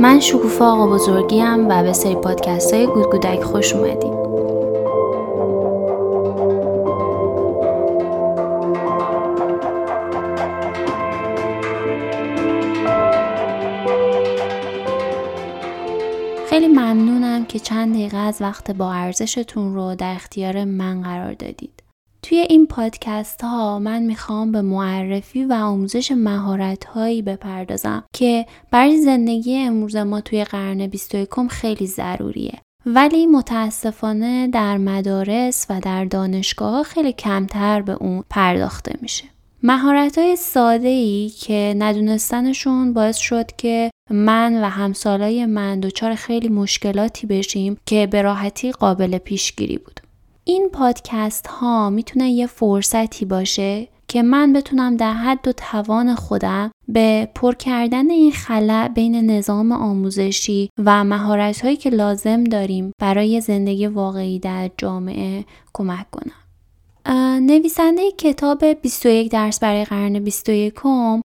من شکوفا آقا بزرگیم و به سری پادکست های گودگودک خوش اومدیم خیلی ممنونم که چند دقیقه از وقت با ارزشتون رو در اختیار من قرار دادید. توی این پادکست ها من می‌خوام به معرفی و آموزش مهارت هایی بپردازم که برای زندگی امروز ما توی قرن 21 خیلی ضروریه. ولی متاسفانه در مدارس و در دانشگاه خیلی کمتر به اون پرداخته میشه. مهارت های ساده ای که ندونستنشون باعث شد که من و همسالای من دچار خیلی مشکلاتی بشیم که به راحتی قابل پیشگیری بود. این پادکست ها می‌تونه یه فرصتی باشه که من بتونم در حد و توان خودم به پر کردن این خلع بین نظام آموزشی و مهارت هایی که لازم داریم برای زندگی واقعی در جامعه کمک کنم. نویسنده کتاب 21 درس برای قرن 21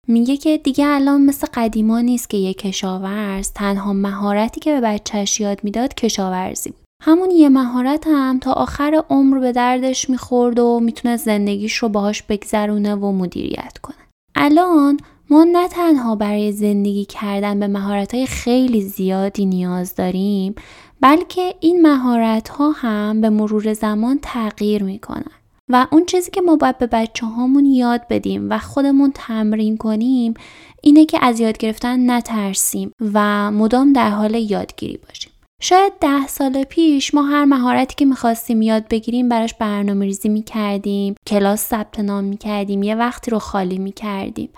میگه که دیگه الان مثل قدیما نیست که یک کشاورز تنها مهارتی که به بچهش یاد می‌داد کشاورزی. همون یه مهارت هم تا آخر عمر به دردش می‌خورد و می‌تونه زندگیش رو باهاش بگذرونه و مدیریت کنه. الان ما نه تنها برای زندگی کردن به مهارت خیلی زیادی نیاز داریم بلکه این مهارت ها هم به مرور زمان تغییر می‌کنن. و اون چیزی که ما باید به بچه هامون یاد بدیم و خودمون تمرین کنیم اینه که از یاد گرفتن نترسیم و مدام در حال یادگیری باشیم. شاید ده سال پیش ما هر مهارتی که می‌خواستیم یاد بگیریم براش برنامه ریزی می‌کردیم، کلاس ثبت نام می‌کردیم، یه وقتی رو خالی می‌کردیم.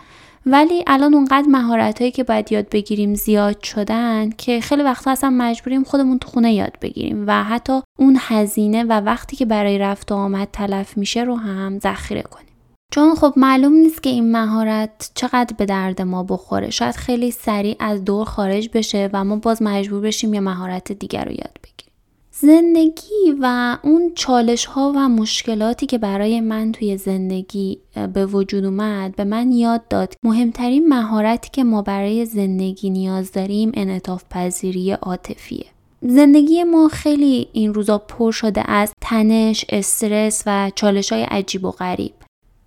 ولی الان اونقدر مهارت هایی که باید یاد بگیریم زیاد شدن که خیلی وقتا اصلا مجبوریم خودمون تو خونه یاد بگیریم و حتی اون هزینه و وقتی که برای رفت و آمد تلف میشه رو هم ذخیره کنیم چون خب معلوم نیست که این مهارت چقدر به درد ما بخوره. شاید خیلی سریع از دور خارج بشه و ما باز مجبور بشیم یه مهارت دیگر رو یاد بگیریم. زندگی و اون چالش ها و مشکلاتی که برای من توی زندگی به وجود اومد به من یاد داد. مهمترین مهارتی که ما برای زندگی نیاز داریم انعطاف پذیری عاطفیه. زندگی ما خیلی این روزا پر شده از تنش، استرس و چالش های عجیب و غریب.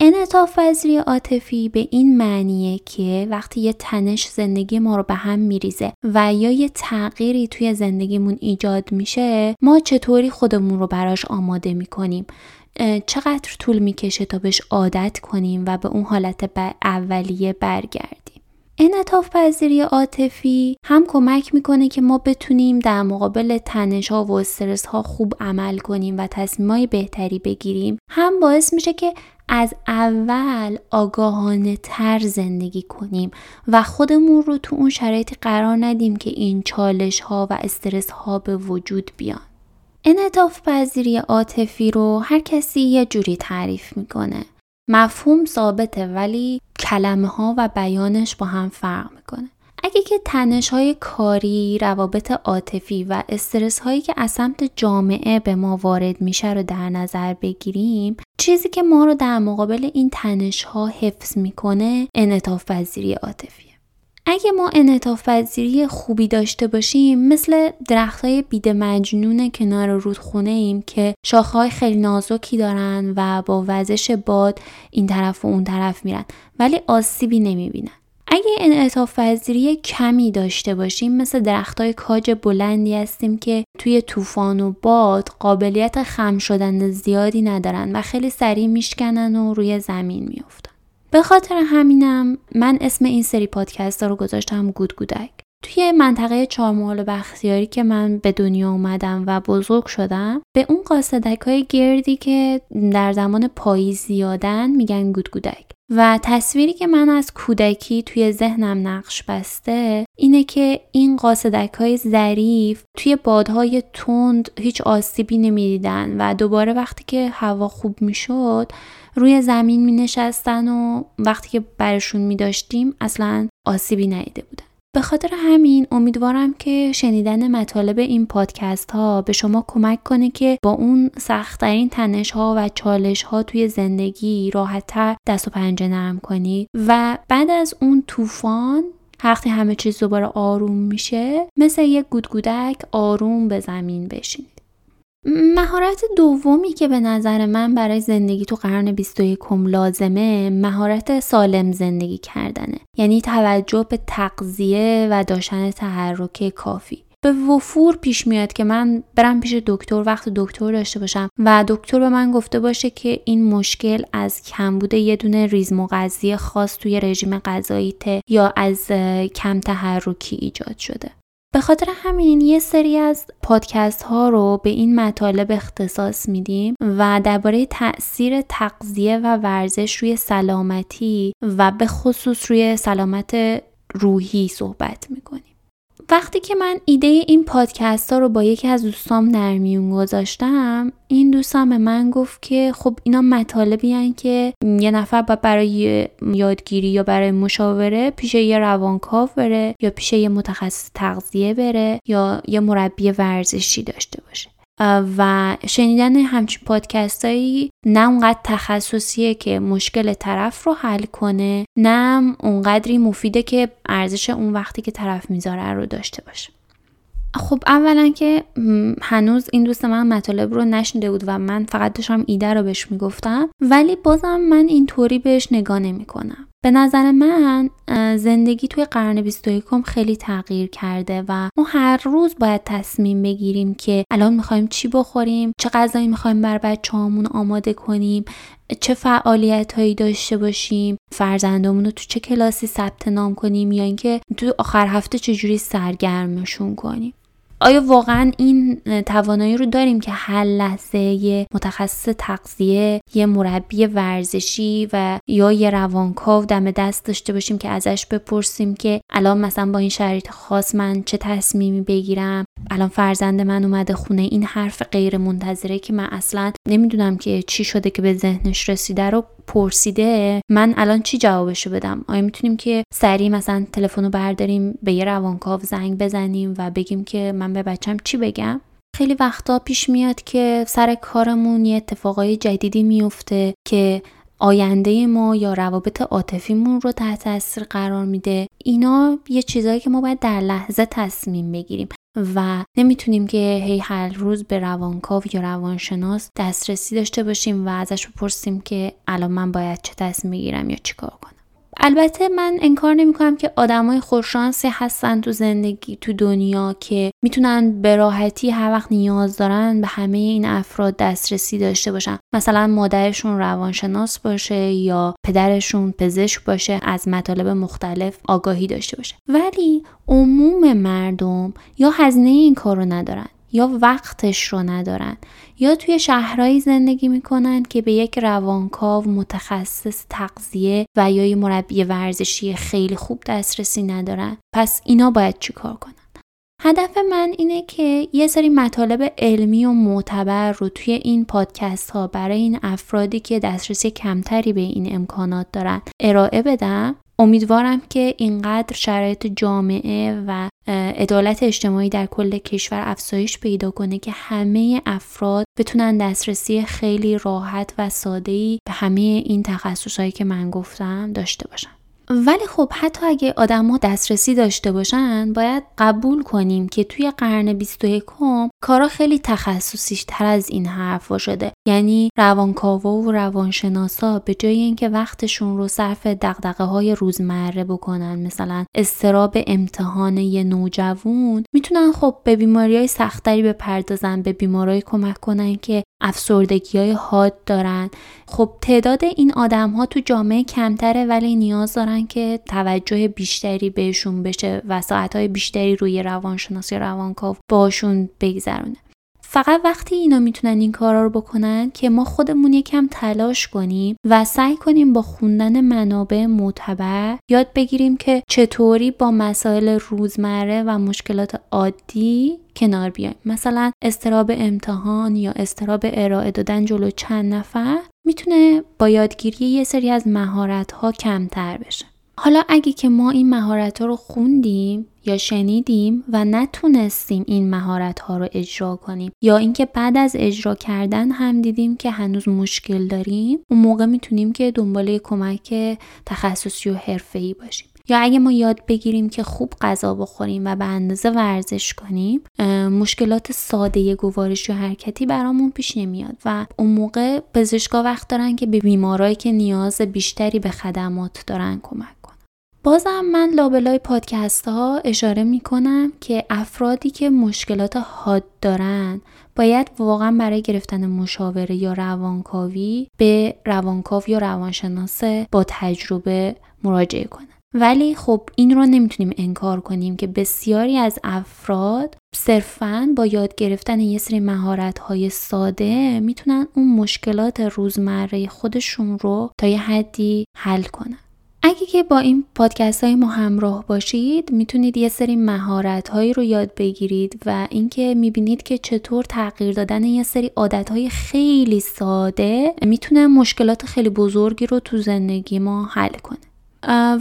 انعطاف پذیری عاطفی به این معنیه که وقتی یه تنش زندگی ما رو به هم میریزه و یا یه تغییری توی زندگیمون ایجاد میشه ما چطوری خودمون رو براش آماده می‌کنیم؟ چقدر طول می‌کشه تا بهش عادت کنیم و به اون حالت اولیه برگردیم؟ انعطاف پذیری عاطفی هم کمک می‌کنه که ما بتونیم در مقابل تنش ها و استرس ها خوب عمل کنیم و تصمیم های بهتری بگیریم. هم باعث میشه که از اول آگاهانه تر زندگی کنیم و خودمون رو تو اون شرایطی قرار ندیم که این چالش ها و استرس ها به وجود بیان. انعطاف پذیری عاطفی رو هر کسی یه جوری تعریف می‌کنه. مفهوم ثابته ولی کلمه ها و بیانش با هم فرق می‌کنه. اگه که تنش های کاری، روابط عاطفی و استرس هایی که از سمت جامعه به ما وارد میشه رو در نظر بگیریم چیزی که ما رو در مقابل این تنش ها حفظ می‌کنه انعطاف پذیری عاطفیه. اگه ما انعطاف پذیری خوبی داشته باشیم مثل درخت های بید مجنون کنار رودخونه ایم که شاخه های خیلی نازکی دارن و با وزش باد این طرف و اون طرف میرن ولی آسیبی نمی‌بینن. اگه انعطاف پذیری کمی داشته باشیم مثل درختای کاج بلندی هستیم که توی طوفان و باد قابلیت خم شدن زیادی ندارن و خیلی سریع میشکنن و روی زمین میافتن. به خاطر همینم من اسم این سری پادکست رو گذاشتم گودگودک. توی منطقه چهارمحال بختیاری که من به دنیا اومدم و بزرگ شدم به اون قاصدک های گردی که در زمان پاییز زیادن میگن گودگودک. و تصویری که من از کودکی توی ذهنم نقش بسته اینه که این قاصدک های ظریف توی بادهای تند هیچ آسیبی نمی‌دیدن و دوباره وقتی که هوا خوب می‌شد روی زمین می نشستن و وقتی که برشون می داشتیم اصلا آسیبی ندیده بودن. به خاطر همین امیدوارم که شنیدن مطالب این پادکست ها به شما کمک کنه که با اون سختترین تنش ها و چالش ها توی زندگی راحتتر دست و پنجه نرم کنید و بعد از اون طوفان وقتی همه چیز دوباره آروم میشه مثل یک گودگودک آروم به زمین بشینید مهارت دومی که به نظر من برای زندگی تو قرن 21 لازمه مهارت سالم زندگی کردنه. یعنی توجه به تغذیه و داشتن تحرک کافی. به وفور پیش میاد که من برم پیش دکتر وقت دکتر داشته باشم و دکتر به من گفته باشه که این مشکل از کمبود یه دونه ریزم و خاص توی رژیم غذاییته یا از کم تحرکی ایجاد شده. به خاطر همین یه سری از پادکست ها رو به این مطالب اختصاص میدیم و درباره تاثیر تغذیه و ورزش روی سلامتی و به خصوص روی سلامت روحی صحبت می‌کنیم. وقتی که من ایده این پادکست ها رو با یکی از دوستام در میون گذاشتم این دوستم به من گفت که خب اینا مطالبی هن که یه نفر باید برای یادگیری یا برای مشاوره پیش یه روانکاو بره یا پیش یه متخصص تغذیه بره یا یه مربی ورزشی داشته باشه. و شنیدن همچین پادکستایی نه اونقدر تخصصیه که مشکل طرف رو حل کنه نه اونقدری مفیده که ارزش اون وقتی که طرف می‌ذاره رو داشته باشه. خب اولا که هنوز این دوست من مطالب رو نشنیده بود و من فقط داشتم ایده رو بهش می‌گفتم ولی بازم من اینطوری بهش نگاه نمی‌کنم. به نظر من زندگی توی قرن 21 خیلی تغییر کرده و ما هر روز باید تصمیم بگیریم که الان می‌خوایم چی بخوریم چه غذایی می‌خوایم بر بچه آماده کنیم چه فعالیت هایی داشته باشیم فرزندمون رو تو چه کلاسی ثبت نام کنیم یا اینکه تو آخر هفته چجوری سرگرمشون کنیم. آیا واقعا این توانایی رو داریم که هر لحظه یه متخصص تغذیه یه مربی ورزشی و یا یه روانکاو دم دست داشته باشیم که ازش بپرسیم که الان مثلا با این شرایط خاص من چه تصمیمی بگیرم؟ الان فرزند من اومده خونه این حرف غیر منتظره که من اصلا نمی‌دونم که چی شده که به ذهنش رسیده رو پرسیده من الان چی جوابشو بدم؟ آیا می‌تونیم که سریع مثلا تلفن رو برداریم به یه روانکاو زنگ بزنیم و بگیم که من به بچم چی بگم؟ خیلی وقتا پیش میاد که سر کارمون یه اتفاقای جدیدی میفته که آینده ما یا روابط عاطفیمون رو تحت تاثیر قرار میده. اینا یه چیزهایی که ما باید در لحظه تصمیم بگیریم. و نمی‌تونیم که هی هر روز به روانکاو یا روانشناس دسترسی داشته باشیم و ازش بپرسیم که الان من باید چه تصمیم بگیرم یا چیکار کنم. البته من انکار نمی کنم که آدمای خوششانسی هستن تو زندگی تو دنیا که می‌تونن به راحتی هر وقت نیاز دارن به همه این افراد دسترسی داشته باشن. مثلا مادرشون روانشناس باشه یا پدرشون پزشک باشه از مطالب مختلف آگاهی داشته باشه. ولی عموم مردم یا هزینه این کار رو ندارن. یا وقتش رو ندارن. یا توی شهرهایی زندگی می‌کنن که به یک روانکاو متخصص تغذیه و یا یه مربی ورزشی خیلی خوب دسترسی ندارن. پس اینا باید چیکار کنن؟ هدف من اینه که یه سری مطالب علمی و معتبر رو توی این پادکست ها برای این افرادی که دسترسی کمتری به این امکانات دارن ارائه بدم. امیدوارم که اینقدر شرایط جامعه و عدالت اجتماعی در کل کشور افزایش پیدا کنه که همه افراد بتونن دسترسی خیلی راحت و ساده‌ای به همه این تخصصهایی که من گفتم داشته باشن. ولی خب حتی اگه آدما دسترسی داشته باشن باید قبول کنیم که توی قرن 21 کارا خیلی تخصصیش تر از این حرفا شده. یعنی روانکاوا و روانشناسا به جای اینکه وقتشون رو صرف دقدقه های روزمره بکنن مثلا استراب امتحان یه نوجوون می‌تونن خب به بیماری های سختری بپردازن به بیمارای کمک کنن که افسردگی های حاد دارن. خب تعداد این آدم ها تو جامعه کمتره ولی نیاز دارن که توجه بیشتری بهشون بشه و ساعت های بیشتری روی روانشناسی روانکاو باشون بگذرونه. فقط وقتی اینا می‌تونن این کارا رو بکنن که ما خودمون یکم تلاش کنیم و سعی کنیم با خوندن منابع معتبر یاد بگیریم که چطوری با مسائل روزمره و مشکلات عادی کنار بیایم. مثلا استراب امتحان یا استراب ارائه دادن جلو چند نفر می‌تونه با یادگیری یه سری از مهارت ها کمتر بشه. حالا اگه که ما این مهارت ها رو خوندیم یا شنیدیم و نتونستیم این مهارت ها رو اجرا کنیم یا اینکه بعد از اجرا کردن هم دیدیم که هنوز مشکل داریم اون موقع می‌تونیم که دنبال کمک تخصصی و حرفه‌ای باشیم. یا اگه ما یاد بگیریم که خوب غذا بخوریم و به اندازه ورزش کنیم مشکلات ساده گوارش و حرکتی برامون پیش نمیاد و اون موقع پزشکا وقت دارن که به بیمارایی که نیاز بیشتری به خدمات دارن کمک بازم من لابلای پادکست ها اشاره می کنم که افرادی که مشکلات حاد دارن باید واقعا برای گرفتن مشاوره یا روانکاوی به روانکاو یا روانشناس با تجربه مراجعه کنن. ولی خب این رو نمی‌تونیم انکار کنیم که بسیاری از افراد صرفا با یاد گرفتن یه سری مهارت های ساده می‌تونن اون مشکلات روزمره خودشون رو تا یه حدی حل کنن. اگه که با این پادکست های ما همراه باشید می‌تونید یه سری مهارت هایی رو یاد بگیرید و اینکه می‌بینید که چطور تغییر دادن یه سری عادت های خیلی ساده می‌تونه مشکلات خیلی بزرگی رو تو زندگی ما حل کنه.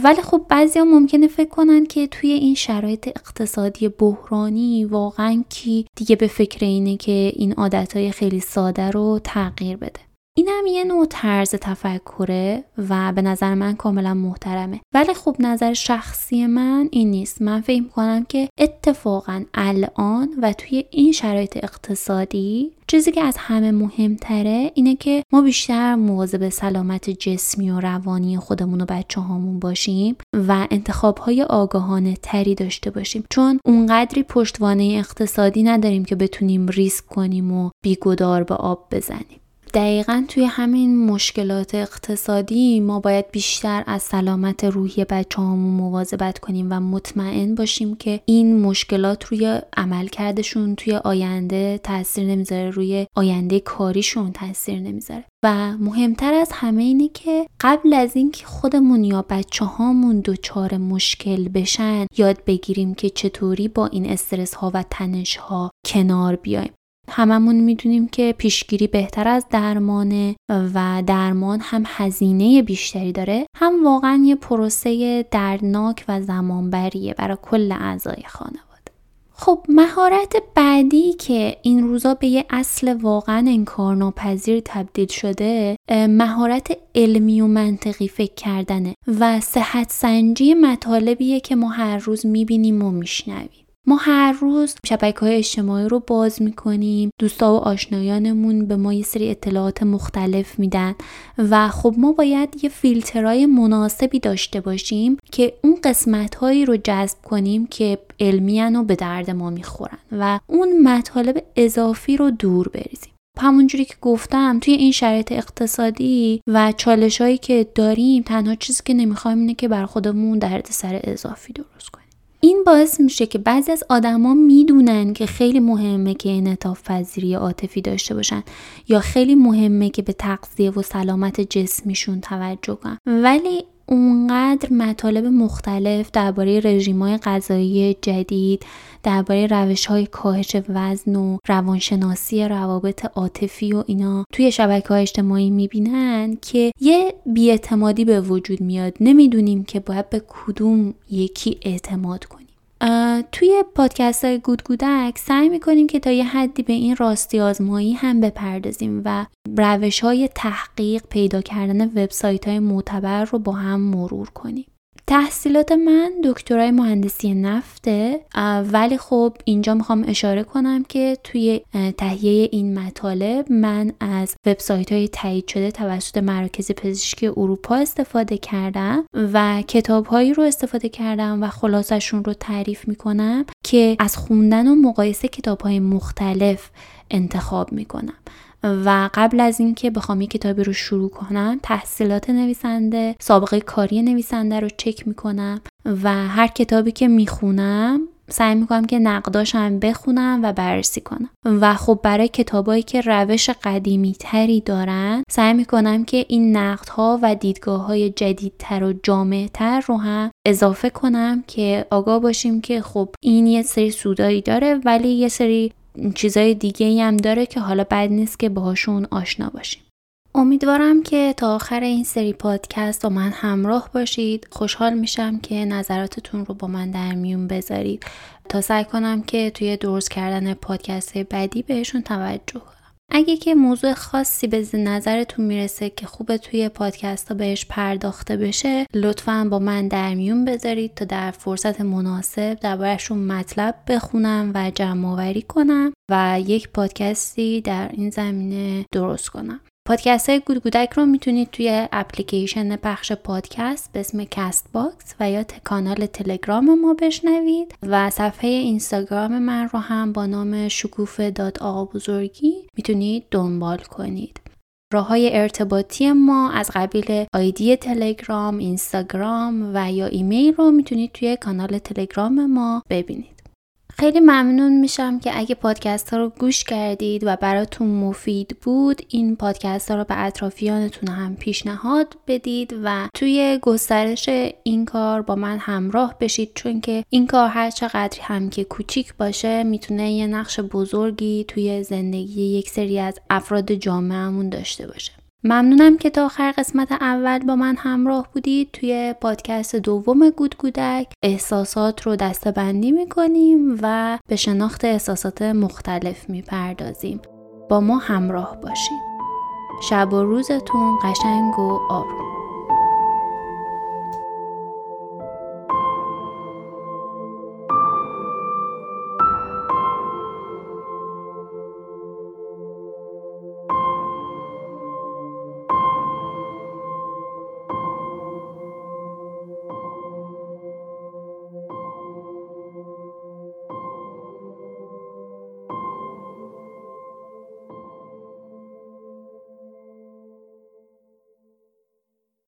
ولی خب بعضی هم ممکنه فکر کنن که توی این شرایط اقتصادی بحرانی واقعا کی دیگه به فکر اینه که این عادت خیلی ساده رو تغییر بده. این هم یه نوع طرز تفکره و به نظر من کاملا محترمه. ولی خب نظر شخصی من این نیست. من فکر کنم که اتفاقا الان و توی این شرایط اقتصادی چیزی که از همه مهمتره اینه که ما بیشتر مواظب سلامت جسمی و روانی خودمون و بچه هامون باشیم و انتخاب های آگاهانه تری داشته باشیم. چون اونقدری پشتوانه اقتصادی نداریم که بتونیم ریسک کنیم و بیگدار به آب بزنیم. دقیقا توی همین مشکلات اقتصادی ما باید بیشتر از سلامت روحی بچه همون مواظبت کنیم و مطمئن باشیم که این مشکلات روی عملکردشون توی آینده تاثیر نمی‌ذاره روی آینده کاریشون تاثیر نمی‌ذاره. و مهمتر از همه اینه که قبل از اینکه خودمون یا بچه هامون دچار مشکل بشن یاد بگیریم که چطوری با این استرس ها و تنش ها کنار بیایم. هممون می‌دونیم که پیشگیری بهتر از درمانه و درمان هم هزینه بیشتری داره هم واقعا یه پروسه دردناک و زمانبریه برای کل اعضای خانواده. خب مهارت بعدی که این روزا به یه اصل واقعا انکارناپذیر تبدیل شده مهارت علمی و منطقی فکر کردنه و صحت سنجی مطالبیه که ما هر روز می‌بینیم و میشنویم. ما هر روز شبکه های اجتماعی رو باز می‌کنیم. دوستا و آشنایانمون به ما یه سری اطلاعات مختلف میدن و خب ما باید یه فیلترهای مناسبی داشته باشیم که اون قسمت هایی رو جذب کنیم که علمیان و به درد ما می‌خورن و اون مطالب اضافی رو دور بریزیم. همونجوری که گفتم توی این شرایط اقتصادی و چالش هایی که داریم تنها چیزی که نمی‌خوایم اینه که بر خودمون درد سر اضافی درست کنیم. این باعث میشه که بعضی از آدما می‌دونن که خیلی مهمه که انعطاف پذیری عاطفی داشته باشن یا خیلی مهمه که به تغذیه و سلامت جسمیشون توجه کنن. ولی اونقدر مطالب مختلف درباره رژیمای غذایی جدید درباره روش های کاهش وزن و روانشناسی روابط عاطفی و اینا توی شبکه های اجتماعی می‌بینن که یه بیاعتمادی به وجود میاد. نمی‌دونیم که باید به کدوم یکی اعتماد کنیم. توی پادکست های گود گودک سعی می‌کنیم که تا یه حدی به این راستی آزمایی هم بپردازیم و روش های تحقیق پیدا کردن وبسایت های معتبر رو با هم مرور کنیم. تحصیلات من دکترای مهندسی نفته ولی خب اینجا می‌خوام اشاره کنم که توی تهیه این مطالب من از وبسایت های تایید شده توسط مراکز پزشکی اروپا استفاده کردم و کتاب هایی رو استفاده کردم و خلاصشون رو تعریف می‌کنم که از خوندن و مقایسه کتاب های مختلف انتخاب می‌کنم. و قبل از اینکه بخوام یک کتابی رو شروع کنم تحصیلات نویسنده سابقه کاری نویسنده رو چک می‌کنم و هر کتابی که می‌خونم سعی می‌کنم که نقداشم بخونم و بررسی کنم. و خب برای کتابایی که روش قدیمی تری دارن سعی می‌کنم که این نقدها و دیدگاه های جدیدتر و جامعتر رو هم اضافه کنم که آگاه باشیم که خب این یه سری سودایی داره ولی یه سری چیزای دیگه ای هم داره که حالا بد نیست که باهاشون آشنا باشیم. امیدوارم که تا آخر این سری پادکست با من همراه باشید. خوشحال میشم که نظراتتون رو با من در میون بذارید. تا سعی کنم که توی درست کردن پادکست بعدی بهشون توجه اگه که موضوع خاصی به نظرتون می‌رسه که خوبه توی پادکست ها بهش پرداخته بشه لطفا با من در میون بذارید تا در فرصت مناسب دربارهشون مطلب بخونم و جمع آوری کنم و یک پادکستی در این زمینه درست کنم. پادکست های گودگودک رو می‌تونید توی اپلیکیشن پخش پادکست به اسم Castbox و یا کانال تلگرام ما بشنوید و صفحه اینستاگرام من رو هم با نام شکوف داد آقا بزرگی می‌تونید دنبال کنید. راه های ارتباطی ما از قبیل آیدی تلگرام، اینستاگرام و یا ایمیل رو می‌تونید توی کانال تلگرام ما ببینید. خیلی ممنون میشم که اگه پادکست ها رو گوش کردید و براتون مفید بود این پادکست ها رو به اطرافیانتون هم پیشنهاد بدید و توی گسترش این کار با من همراه بشید چون که این کار هر چقدر هم که کوچیک باشه می‌تونه یه نقش بزرگی توی زندگی یک سری از افراد جامعهمون داشته باشه. ممنونم که تا آخر قسمت اول با من همراه بودید توی پادکست دوم گود گودک. احساسات رو دسته بندی می‌کنیم و به شناخت احساسات مختلف می‌پردازیم. با ما همراه باشید شب و روزتون قشنگ و آروم.